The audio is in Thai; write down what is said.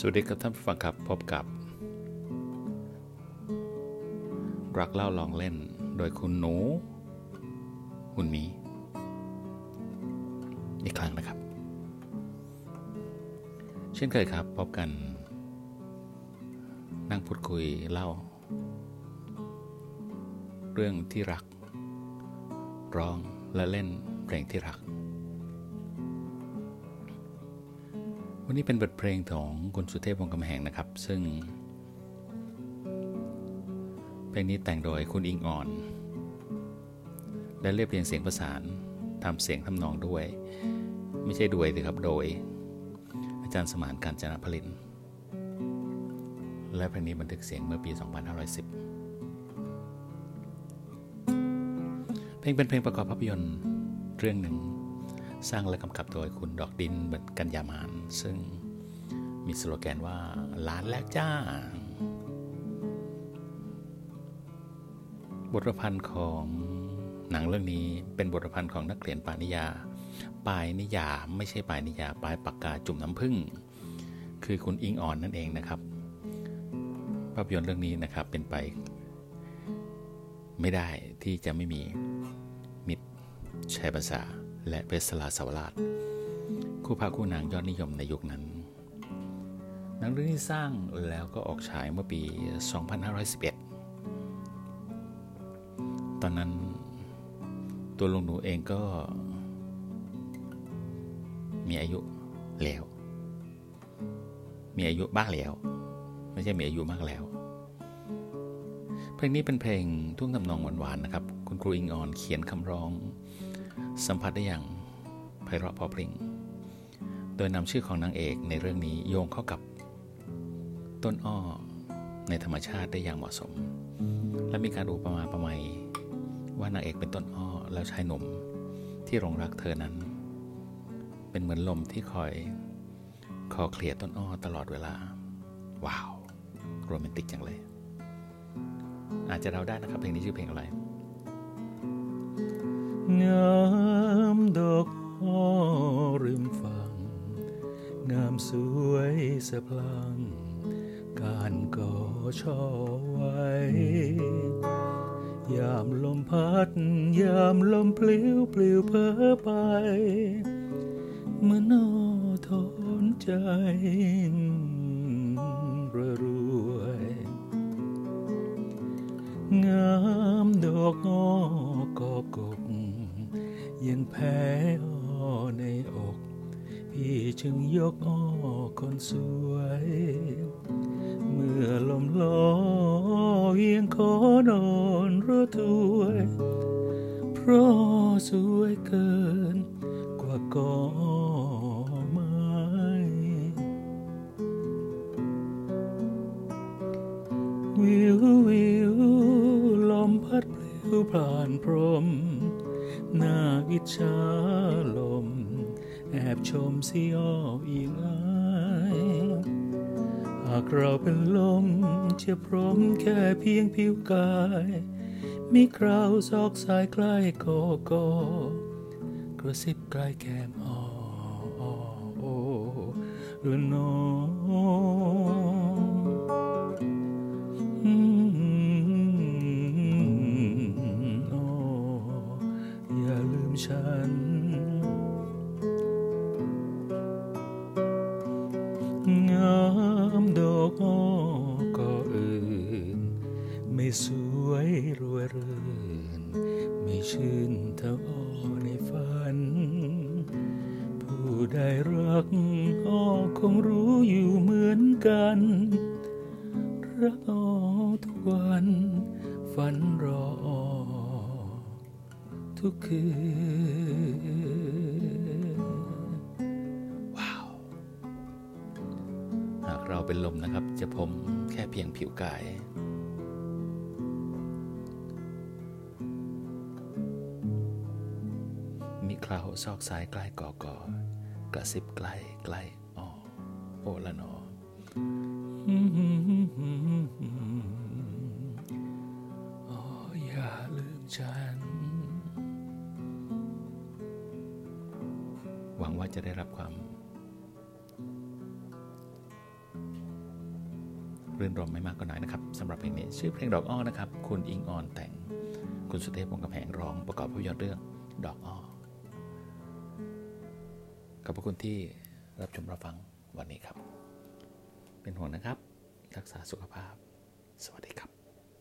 สวัสดีครับท่านผู้ฟังครับพบกับ รักเล่าลองเล่นโดยคุณหนู หุ่นมี อีกครั้งนะครับ เช่นเคยครับพบกัน นั่งพูดคุยเล่า เรื่องที่รัก ร้องและเล่นเพลงที่รัก นนี้เป็นบทเพลงของคุณสุเทพวงกำแหงนะครับ ซึ่ง เพลงนี้แต่งโดยคุณอิงอ่อน และเรียบเรียงเสียงประสานทำเสียงทำนองด้วย ไม่ใช่ด้วยสิครับโดย อาจารย์สมานการจนะผลินและเพลงนี้บันทึกเสียงเมื่อปี 2510 เพลงเป็นเพลงประกอบภาพยนตร์เรื่องหนึ่ง สร้างและกำกับโดยคุณดอกดินบิดกัญญามาน ซึ่งมีสโลแกนว่าล้านแรกจ้า บทประพันธ์ของหนังเรื่องนี้เป็นบทประพันธ์ของนักเขียนปานิยาปลายนิยาไม่ใช่ปลายนิยาปลายปากกาจุ่มน้ำผึ้งคือคุณอิงอ่อนนั่นเองนะครับ ภาพยนตร์เรื่องนี้นะครับเป็นไป ไม่ได้ที่จะไม่มีมิตรชัยภาษา และเบสลาสาวราช คู่พาคู่นางยอดนิยมในยุคนั้น หนังเรื่องนี้สร้างแล้วก็ออกฉายเมื่อปี 2511 ตอนนั้นตัวลุงหนูเองก็มีอายุแล้ว มีอายุบ้างแล้ว ไม่ใช่มีอายุมากแล้ว เพลงนี้เป็นเพลงทุ่งทำนองหวานๆนะครับ คุณครูอิงออนเขียนคำร้อง สัมผัสได้อย่างไพเราะพอเพลงโดยนำชื่อของนางเอกในเรื่องนี้โยงเข้ากับ ต้นอ้อในธรรมชาติได้อย่างเหมาะสม และมีการอุปมาประไมยว่านางเอกเป็นต้นอ้อแล้วชายหนุ่มที่รงรักเธอนั้น เป็นเหมือนลมที่คอยคอเคลียต้นอ้อตลอดเวลา ว้าว โรแมนติกจังเลย อาจจะเราได้นะครับเพลงนี้ชื่อเพลงอะไร งามดอกอ้อริมฝั่ง งามสวยสะพลัง การก่อช่อไว้ ยามลมพัด ยามลมปลิวปลิวเพ้อไปเมื่อนอทนใจ พี่จึงยกอ้อคนสวย เมื่อลมลอยยังขอนอนระทวย เพราะสวยเกินกว่ากอไม้วิววิวลมพัดปลิวผ่านพรมหน้าอิจฉาลม แอบชมสีอ้ออีกอายหากเราเป็นลมจะพร้อมแค่เพียงผิวกาย มีคราวซอกสายใกล้โกโก้กระซิบใกล้แก้มอ้ออ้อโอ้ละนออื ไม่สวยรวยเรินไม่ชื่นเท่าอ้อในฝัน ผู้ได้รักอ้อคงรู้อยู่เหมือนกัน รักอ้อทุกวัน ฝันรออ้อทุกคืนว้าวหากเราเป็นลมนะครับ จะผมแค่เพียงผิวกาย คราวซอกซ้ายใกล้กอกอกระซิบใกล้ใกล้ออโอละนออ๋ออย่าลืมฉัน หวังว่าจะได้รับความรื่นรมไม่มากก็น้อยนะครับสำหรับเพลงนี้ชื่อเพลงดอกอ้อนะครับ คุณอิงออนแต่ง คุณสุเทพวงศ์กำแพงร้องประกอบภาพยนตร์เรื่องดอกอ้อ ขอบพระคุณที่รับชมรับฟังวันนี้ครับ เป็นห่วงนะครับ รักษาสุขภาพ สวัสดีครับ